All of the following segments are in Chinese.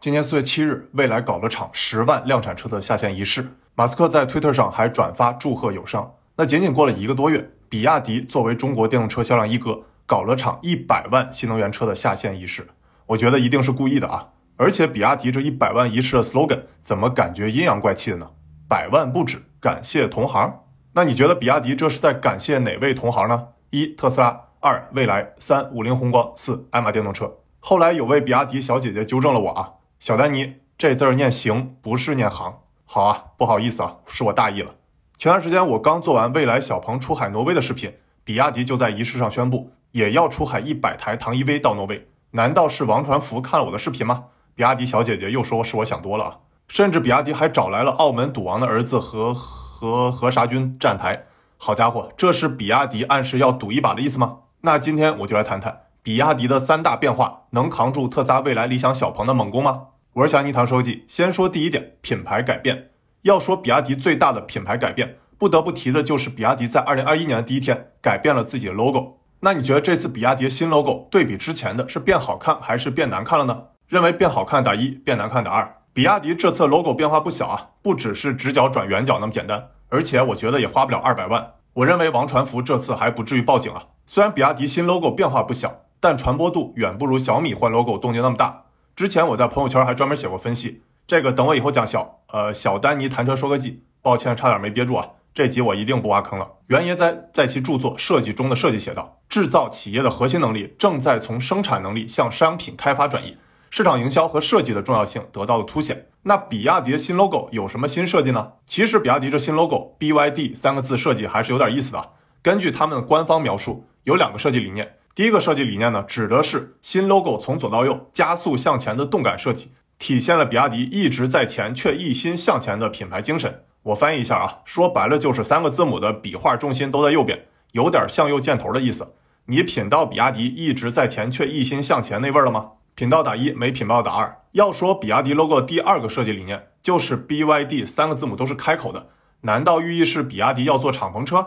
今年四月七日，蔚来搞了场十万量产车的下线仪式，马斯克在推特上还转发祝贺友商。那仅仅过了一个多月，比亚迪作为中国电动车销量一哥，搞了场一百万新能源车的下线仪式。我觉得一定是故意的啊！而且比亚迪这一百万仪式的 slogan 怎么感觉阴阳怪气的呢？百万不止，感谢同行。那你觉得比亚迪这是在感谢哪位同行呢？一特斯拉，二蔚来，三五菱宏光，四爱玛电动车。后来有位比亚迪小姐姐纠正了我啊。小丹尼这字儿念行，不是念行。好啊，不好意思啊，是我大意了。前段时间我刚做完未来小鹏出海挪威的视频，比亚迪就在仪式上宣布也要出海一百台唐 EV 到挪威。难道是王传福看了我的视频吗？比亚迪小姐姐又说是我想多了啊。甚至比亚迪还找来了澳门赌王的儿子和和和啥军站台。好家伙，这是比亚迪暗示要赌一把的意思吗？那今天我就来谈谈。比亚迪的三大变化能扛住特斯拉、未来、理想、小鹏的猛攻吗？我是小尼唐书记。先说第一点，品牌改变。要说比亚迪最大的品牌改变，不得不提的就是比亚迪在二零二一年的第一天改变了自己的 logo。那你觉得这次比亚迪新 logo 对比之前的是变好看还是变难看了呢？认为变好看打一，变难看打二。比亚迪这次 logo 变化不小啊，不只是直角转圆角那么简单，而且我觉得也花不了二百万。我认为王传福这次还不至于报警啊。虽然比亚迪新 logo 变化不小。但传播度远不如小米换 logo 动静那么大。之前我在朋友圈还专门写过分析，这个等我以后讲小呃小丹尼谈车说个记，抱歉差点没憋住啊，这集我一定不挖坑了。原因在在其著作《设计中的设计》写道，制造企业的核心能力正在从生产能力向商品开发转移，市场营销和设计的重要性得到了凸显。那比亚迪的新 logo 有什么新设计呢？其实比亚迪这新 logo BYD 三个字设计还是有点意思的。根据他们的官方描述，有两个设计理念。第一个设计理念呢，指的是新 logo 从左到右加速向前的动感设计，体现了比亚迪一直在前却一心向前的品牌精神。我翻译一下啊，说白了就是三个字母的笔画重心都在右边，有点向右箭头的意思。你品到比亚迪一直在前却一心向前那味儿了吗？品到打一，没品到打二。要说比亚迪 logo 第二个设计理念，就是 BYD 三个字母都是开口的，难道寓意是比亚迪要做敞篷车？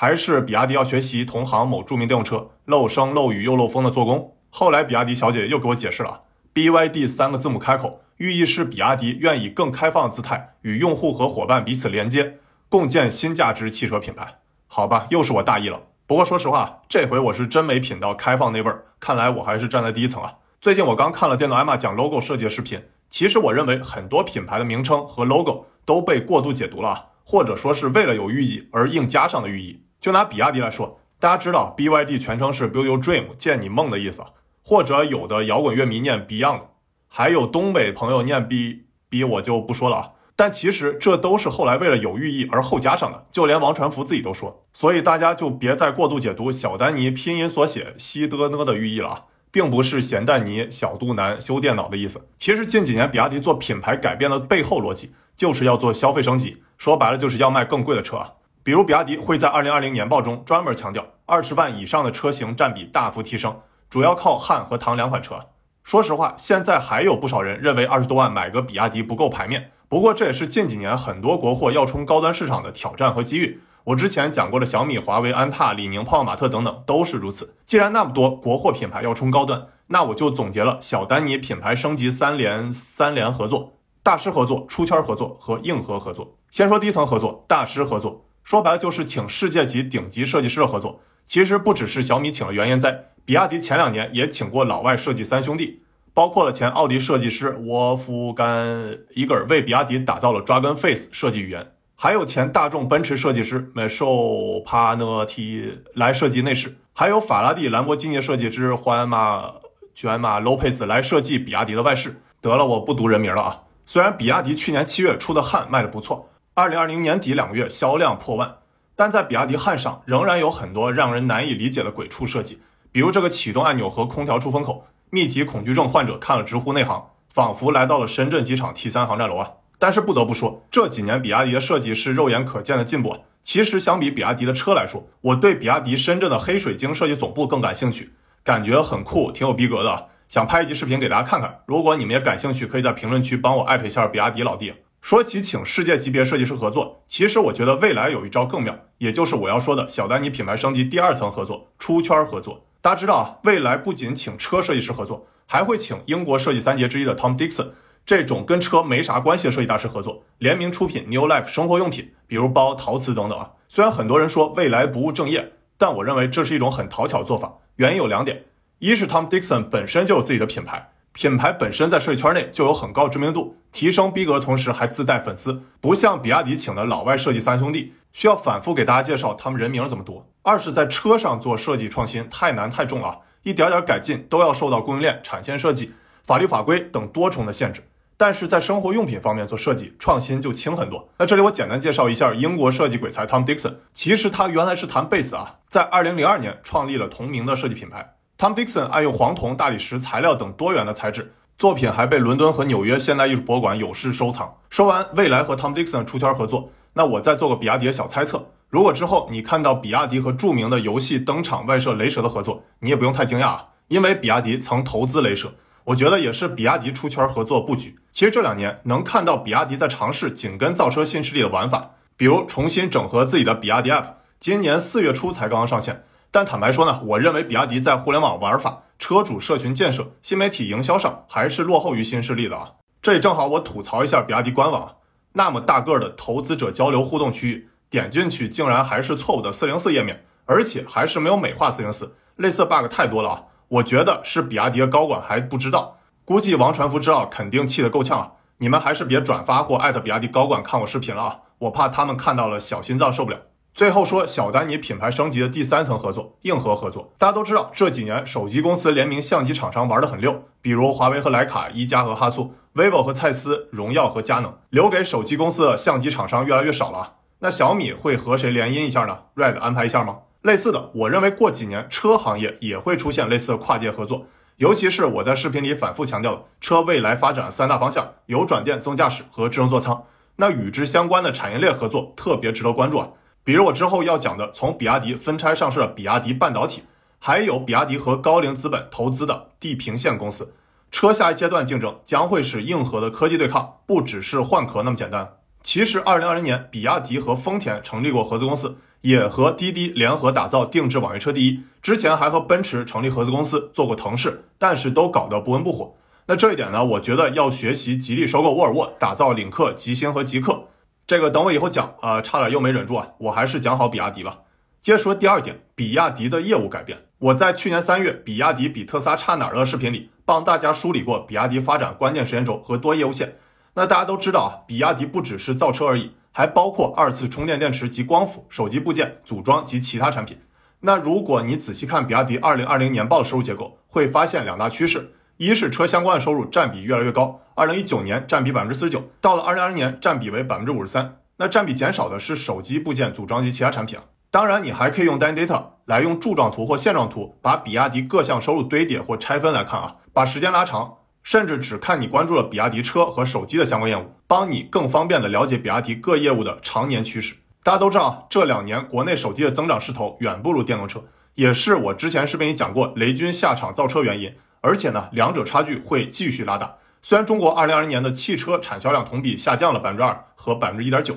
还是比亚迪要学习同行某著名电动车漏声漏雨又漏风的做工。后来比亚迪小姐又给我解释了，BYD 三个字母开口，寓意是比亚迪愿以更开放姿态与用户和伙伴彼此连接，共建新价值汽车品牌。好吧，又是我大意了。不过说实话，这回我是真没品到开放那味儿。看来我还是站在第一层啊。最近我刚看了电动艾玛讲 logo 设计的视频，其实我认为很多品牌的名称和 logo 都被过度解读了，或者说是为了有寓意而硬加上的寓意。就拿比亚迪来说，大家知道 BYD 全称是 Build Your Dream，见你梦的意思，或者有的摇滚乐迷念 Beyond，还有东北朋友念 B B，我就不说了啊。但其实这都是后来为了有寓意而后加上的，就连王传福自己都说。所以大家就别再过度解读小丹尼拼音所写西的呢的寓意了啊，并不是咸蛋尼小肚腩修电脑的意思。其实近几年比亚迪做品牌改变的背后逻辑，就是要做消费升级，说白了就是要卖更贵的车啊。比如，比亚迪会在二零二零年报中专门强调，二十万以上的车型占比大幅提升，主要靠汉和唐两款车。说实话，现在还有不少人认为二十多万买个比亚迪不够牌面。不过，这也是近几年很多国货要冲高端市场的挑战和机遇。我之前讲过的小米、华为、安踏、李宁、泡泡玛特等等都是如此。既然那么多国货品牌要冲高端，那我就总结了小丹尼品牌升级三联三联合作：大师合作、出圈合作和硬核合作。先说第一层合作，大师合作。说白了就是请世界级顶级设计师的合作。其实不只是小米请了原研哉，比亚迪前两年也请过老外设计三兄弟，包括了前奥迪设计师沃夫甘伊格尔为比亚迪打造了 Dragon Face 设计语言，还有前大众奔驰设计师 Michel Panetti 来设计内饰，还有法拉第兰博基尼设计师欢马卷马 Lopez 来设计比亚迪的外饰。得了，我不读人名了啊。虽然比亚迪去年七月出的汉卖的不错。二零二零年底两个月销量破万，但在比亚迪汉上仍然有很多让人难以理解的鬼畜设计，比如这个启动按钮和空调出风口，密集恐惧症患者看了直呼内行，仿佛来到了深圳机场 T 三航站楼啊！但是不得不说，这几年比亚迪的设计是肉眼可见的进步。其实相比比亚迪的车来说，我对比亚迪深圳的黑水晶设计总部更感兴趣，感觉很酷，挺有逼格的，想拍一集视频给大家看看。如果你们也感兴趣，可以在评论区帮我艾特一下比亚迪老弟。说起请世界级别设计师合作，其实我觉得未来有一招更妙，也就是我要说的小丹尼品牌升级第二层合作——出圈合作。大家知道啊，未来不仅请车设计师合作，还会请英国设计三杰之一的 Tom Dixon 这种跟车没啥关系的设计大师合作，联名出品 New Life 生活用品，比如包、陶瓷等等啊。虽然很多人说未来不务正业，但我认为这是一种很讨巧的做法。原因有两点：一是 Tom Dixon 本身就有自己的品牌，品牌本身在设计圈内就有很高知名度，提升逼格的同时还自带粉丝，不像比亚迪请的老外设计三兄弟，需要反复给大家介绍他们人名怎么读。二是，在车上做设计创新太难太重了，一点点改进都要受到供应链、产线设计、法律法规等多重的限制。但是在生活用品方面做设计创新就轻很多。那这里我简单介绍一下英国设计鬼才 Tom Dixon。其实他原来是弹贝斯啊，在二零零二年创立了同名的设计品牌。Tom Dixon 爱用黄铜、大理石材料等多元的材质，作品还被伦敦和纽约现代艺术博物馆有视收藏。说完未来和 Tom Dixon 出圈合作，那我再做个比亚迪的小猜测：如果之后你看到比亚迪和著名的游戏登场外设雷蛇的合作，你也不用太惊讶啊，因为比亚迪曾投资雷蛇。我觉得也是比亚迪出圈合作布局。其实这两年能看到比亚迪在尝试紧跟造车新势力的玩法，比如重新整合自己的比亚迪 App，今年四月初才刚刚上线。但坦白说呢，我认为比亚迪在互联网玩法、车主社群建设、新媒体营销上还是落后于新势力的啊。这也正好我吐槽一下比亚迪官网，那么大个的投资者交流互动区域，点进去竟然还是错误的四零四页面，而且还是没有美化四零四，类似 bug 太多了啊。我觉得是比亚迪的高管还不知道，估计王传福知道肯定气得够呛啊！你们还是别转发或艾特比亚迪高管看我视频了啊，我怕他们看到了小心脏受不了。最后说小丹尼品牌升级的第三层合作，硬核合作。大家都知道这几年手机公司联名相机厂商玩得很溜，比如华为和徕卡、一加和哈苏、vivo 和蔡司、荣耀和佳能，留给手机公司的相机厂商越来越少了。那小米会和谁联姻一下呢？Red 安排一下吗？类似的，我认为过几年车行业也会出现类似的跨界合作，尤其是我在视频里反复强调的车未来发展三大方向：有转电、自动驾驶和智能座舱。那与之相关的产业链合作特别值得关注啊，比如我之后要讲的从比亚迪分拆上市的比亚迪半导体，还有比亚迪和高瓴资本投资的地平线公司。车下一阶段竞争将会是硬核的科技对抗，不只是换壳那么简单。其实，二零二零年比亚迪和丰田成立过合资公司。也和滴滴联合打造定制网约车第一，之前还和奔驰成立合资公司做过腾势，但是都搞得不温不火。那这一点呢，我觉得要学习吉利收购沃尔沃，打造领克、极星和极氪。这个等我以后讲啊，差点又没忍住啊，我还是讲好比亚迪吧。接着说第二点，比亚迪的业务改变。我在去年三月比亚迪比特斯拉差哪儿的视频里，帮大家梳理过比亚迪发展关键时间轴和多业务线。那大家都知道啊，比亚迪不只是造车而已。还包括二次充电电池及光伏、手机部件组装及其他产品。那如果你仔细看比亚迪二零二零年报的收入结构，会发现两大趋势：一是车相关的收入占比越来越高，二零一九年占比百分之四十九，到了二零二零年占比为百分之五十三。那占比减少的是手机部件组装及其他产品啊。当然，你还可以用 data 来用柱状图或线状图，把比亚迪各项收入堆叠或拆分来看啊，把时间拉长。甚至只看你关注了比亚迪车和手机的相关业务，帮你更方便的了解比亚迪各业务的常年趋势。大家都知道，这两年国内手机的增长势头远不如电动车，也是我之前视频里讲过雷军下场造车原因。而且呢，两者差距会继续拉大。虽然中国二零二零年的汽车产销量同比下降了百分之二和百分之一点九，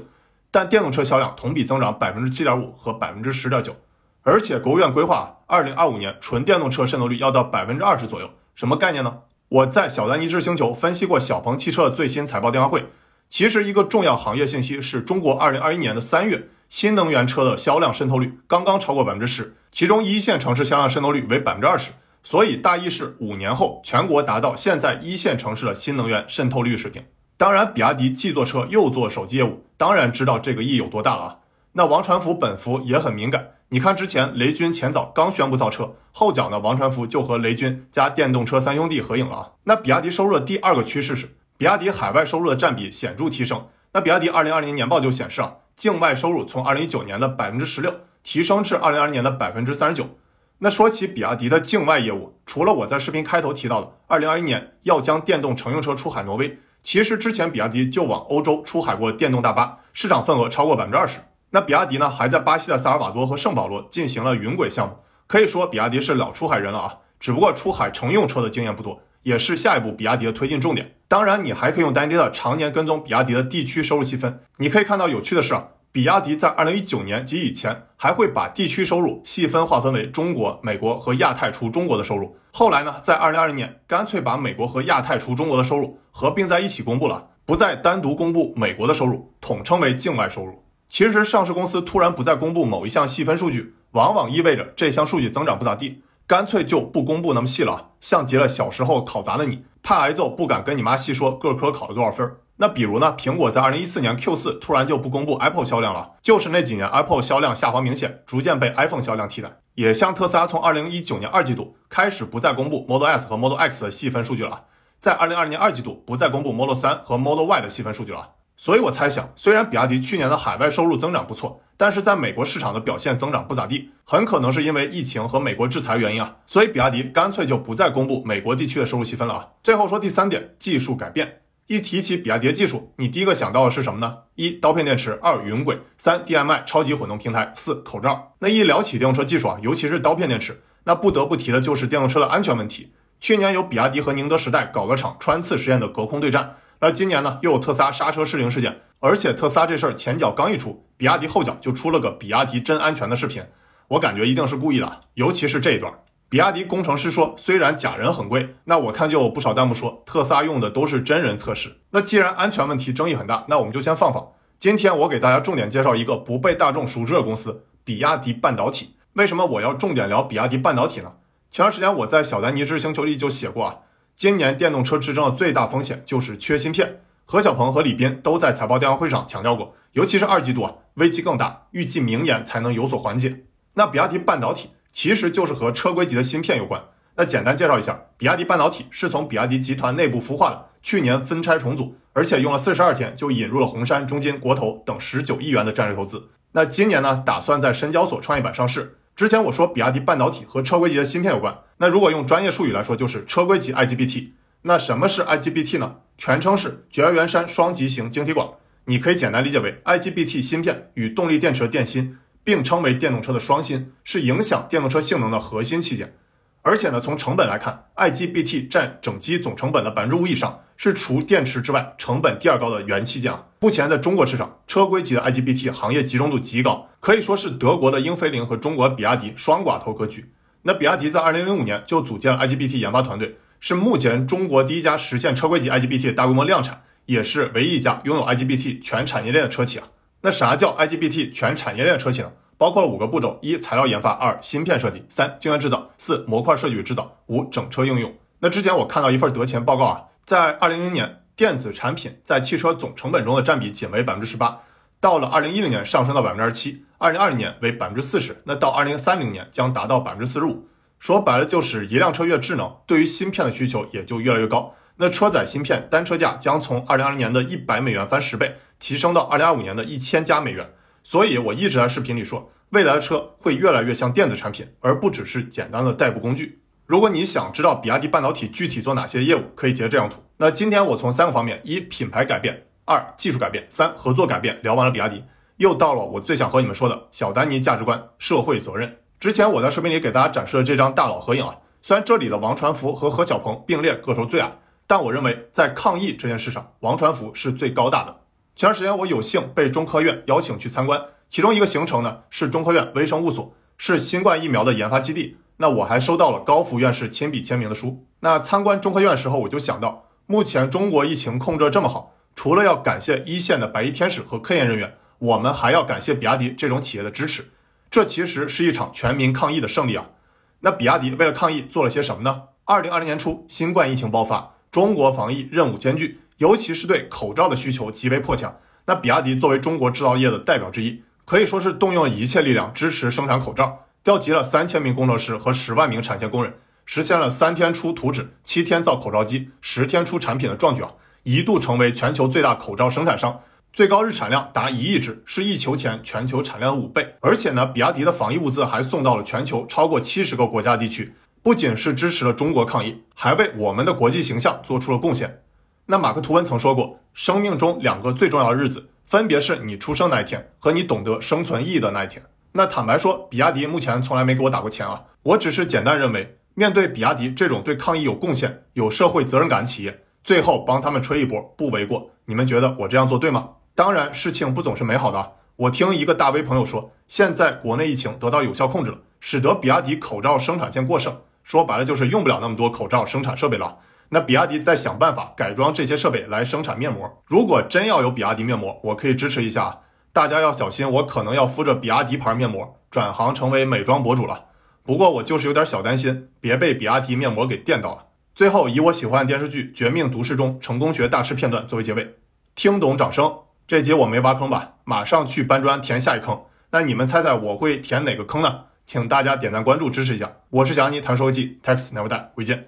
但电动车销量同比增长百分之七点五和百分之十点九。而且国务院规划二零二五年纯电动车渗透率要到百分之二十左右，什么概念呢？我在小丹尼智星球分析过小鹏汽车的最新财报电话会。其实一个重要行业信息是中国二零二一年的三月新能源车的销量渗透率刚刚超过百分之十，其中一线城市销量渗透率为百分之二十。所以大意是五年后全国达到现在一线城市的新能源渗透率水平。当然，比亚迪既做车又做手机业务，当然知道这个意有多大了啊。那王传福本福也很敏感。你看，之前雷军前早刚宣布造车，后脚呢，王传福就和雷军加电动车三兄弟合影了啊。那比亚迪收入的第二个趋势是，比亚迪海外收入的占比显著提升。那比亚迪二零二零年报就显示啊，境外收入从二零一九年的百分之十六提升至二零二零年的百分之三十九。那说起比亚迪的境外业务，除了我在视频开头提到的二零二一年要将电动乘用车出海挪威，其实之前比亚迪就往欧洲出海过电动大巴，市场份额超过百分之二十。那比亚迪呢，还在巴西的萨尔瓦多和圣保罗进行了云轨项目，可以说比亚迪是老出海人了啊。只不过出海乘用车的经验不多，也是下一步比亚迪的推进重点。当然，你还可以用 data 常年跟踪比亚迪的地区收入细分。你可以看到有趣的是啊，比亚迪在二零一九年及以前还会把地区收入细分划分为中国、美国和亚太除中国的收入。后来呢，在二零二零年干脆把美国和亚太除中国的收入合并在一起公布了，不再单独公布美国的收入，统称为境外收入。其实，上市公司突然不再公布某一项细分数据，往往意味着这项数据增长不咋地，干脆就不公布那么细了，像极了小时候考砸了你，怕挨揍不敢跟你妈细说各科考了多少分。那比如呢，苹果在二零一四年 Q 四突然就不公布 Apple 销量了，就是那几年 Apple 销量下滑明显，逐渐被 iPhone 销量替代。也像特斯拉从二零一九年二季度开始不再公布 Model S 和 Model X 的细分数据了，在二零二零年二季度不再公布 Model 三和 Model Y 的细分数据了。所以我猜想，虽然比亚迪去年的海外收入增长不错，但是在美国市场的表现增长不咋地，很可能是因为疫情和美国制裁原因啊。所以比亚迪干脆就不再公布美国地区的收入细分了啊。最后说第三点，技术改变。一提起比亚迪的技术，你第一个想到的是什么呢？一刀片电池，二云轨，三 DMI 超级混动平台，四口罩。那一聊起电动车技术啊，尤其是刀片电池，那不得不提的就是电动车的安全问题。去年有比亚迪和宁德时代搞了场穿刺实验的隔空对战。那今年呢，又有特斯拉刹车失灵事件，而且特斯拉这事儿前脚刚一出，比亚迪后脚就出了个比亚迪真安全的视频，我感觉一定是故意的，尤其是这一段，比亚迪工程师说，虽然假人很贵，那我看就有不少弹幕说特斯拉用的都是真人测试。那既然安全问题争议很大，那我们就先放放。今天我给大家重点介绍一个不被大众熟知的公司——比亚迪半导体。为什么我要重点聊比亚迪半导体呢？前段时间我在小丹尼之星球里就写过啊。今年电动车之争的最大风险就是缺芯片。何小鹏和李斌都在财报电话会上强调过，尤其是二季度啊，危机更大，预计明年才能有所缓解。那比亚迪半导体其实就是和车规级的芯片有关。那简单介绍一下，比亚迪半导体是从比亚迪集团内部孵化的，去年分拆重组，而且用了四十二天就引入了红杉、中金、国投等十九亿元的战略投资。那今年呢，打算在深交所创业板上市。之前我说比亚迪半导体和车规级的芯片有关，那如果用专业术语来说，就是车规级 IGBT。那什么是 IGBT 呢？全称是绝缘栅双极型晶体管，你可以简单理解为 IGBT 芯片与动力电池的电芯，并称为电动车的双芯，是影响电动车性能的核心器件。而且呢，从成本来看，IGBT 占整机总成本的百分之五以上，是除电池之外成本第二高的元器件啊。目前在中国市场，车规级的 IGBT 行业集中度极高，可以说是德国的英飞凌和中国比亚迪双寡头格局。那比亚迪在二零零五年就组建了 IGBT 研发团队，是目前中国第一家实现车规级 IGBT 大规模量产，也是唯一一家拥有 IGBT 全产业链的车企啊。那啥叫 IGBT 全产业链车企呢？包括了五个步骤：一、材料研发；二、芯片设计；三、晶圆制造；四、模块设计与制造；五、整车应用。那之前我看到一份德勤报告啊，在二零零年，电子产品在汽车总成本中的占比仅为百分之十八，到了二零一零年上升到百分之二十七，二零二零年为百分之四十，那到二零三零年将达到百分之四十五。说白了就是一辆车越智能，对于芯片的需求也就越来越高。那车载芯片单车价将从二零二零年的一百美元翻十倍，提升到二零二五年的一千加美元。所以，我一直在视频里说，未来的车会越来越像电子产品，而不只是简单的代步工具。如果你想知道比亚迪半导体具体做哪些业务，可以截这张图。那今天我从三个方面：一、品牌改变；二、技术改变；三、合作改变。聊完了比亚迪，又到了我最想和你们说的小丹尼价值观、社会责任。之前我在视频里给大家展示了这张大佬合影啊，虽然这里的王传福和何小鹏并列个头最矮，但我认为在抗疫这件事上，王传福是最高大的。前段时间我有幸被中科院邀请去参观，其中一个行程呢是中科院微生物所，是新冠疫苗的研发基地。那我还收到了高福院士亲笔签名的书。那参观中科院时候，我就想到，目前中国疫情控制这么好，除了要感谢一线的白衣天使和科研人员，我们还要感谢比亚迪这种企业的支持。这其实是一场全民抗疫的胜利啊！那比亚迪为了抗疫做了些什么呢？二零二零年初，新冠疫情爆发，中国防疫任务艰巨。尤其是对口罩的需求极为迫切，那比亚迪作为中国制造业的代表之一，可以说是动用了一切力量支持生产口罩，调集了三千名工程师和十万名产线工人，实现了三天出图纸、七天造口罩机、十天出产品的壮举啊！一度成为全球最大口罩生产商，最高日产量达一亿只，是疫情前全球产量的五倍。而且呢，比亚迪的防疫物资还送到了全球超过七十个国家地区，不仅是支持了中国抗疫，还为我们的国际形象做出了贡献。那马克吐温曾说过，生命中两个最重要的日子，分别是你出生那一天和你懂得生存意义的那一天。那坦白说，比亚迪目前从来没给我打过钱啊，我只是简单认为，面对比亚迪这种对抗疫有贡献、有社会责任感的企业，最后帮他们吹一波不为过。你们觉得我这样做对吗？当然，事情不总是美好的。我听一个大 V 朋友说，现在国内疫情得到有效控制了，使得比亚迪口罩生产线过剩，说白了就是用不了那么多口罩生产设备了。那比亚迪在想办法改装这些设备来生产面膜。如果真要有比亚迪面膜，我可以支持一下。大家要小心，我可能要敷着比亚迪牌面膜转行成为美妆博主了。不过我就是有点小担心，别被比亚迪面膜给电到了。最后以我喜欢的电视剧《绝命毒师》中成功学大师片段作为结尾，听懂掌声。这集我没挖坑吧？马上去搬砖填下一坑。那你们猜猜我会填哪个坑呢？请大家点赞关注支持一下。我是小尼谈说记，Tax Never Die，回见。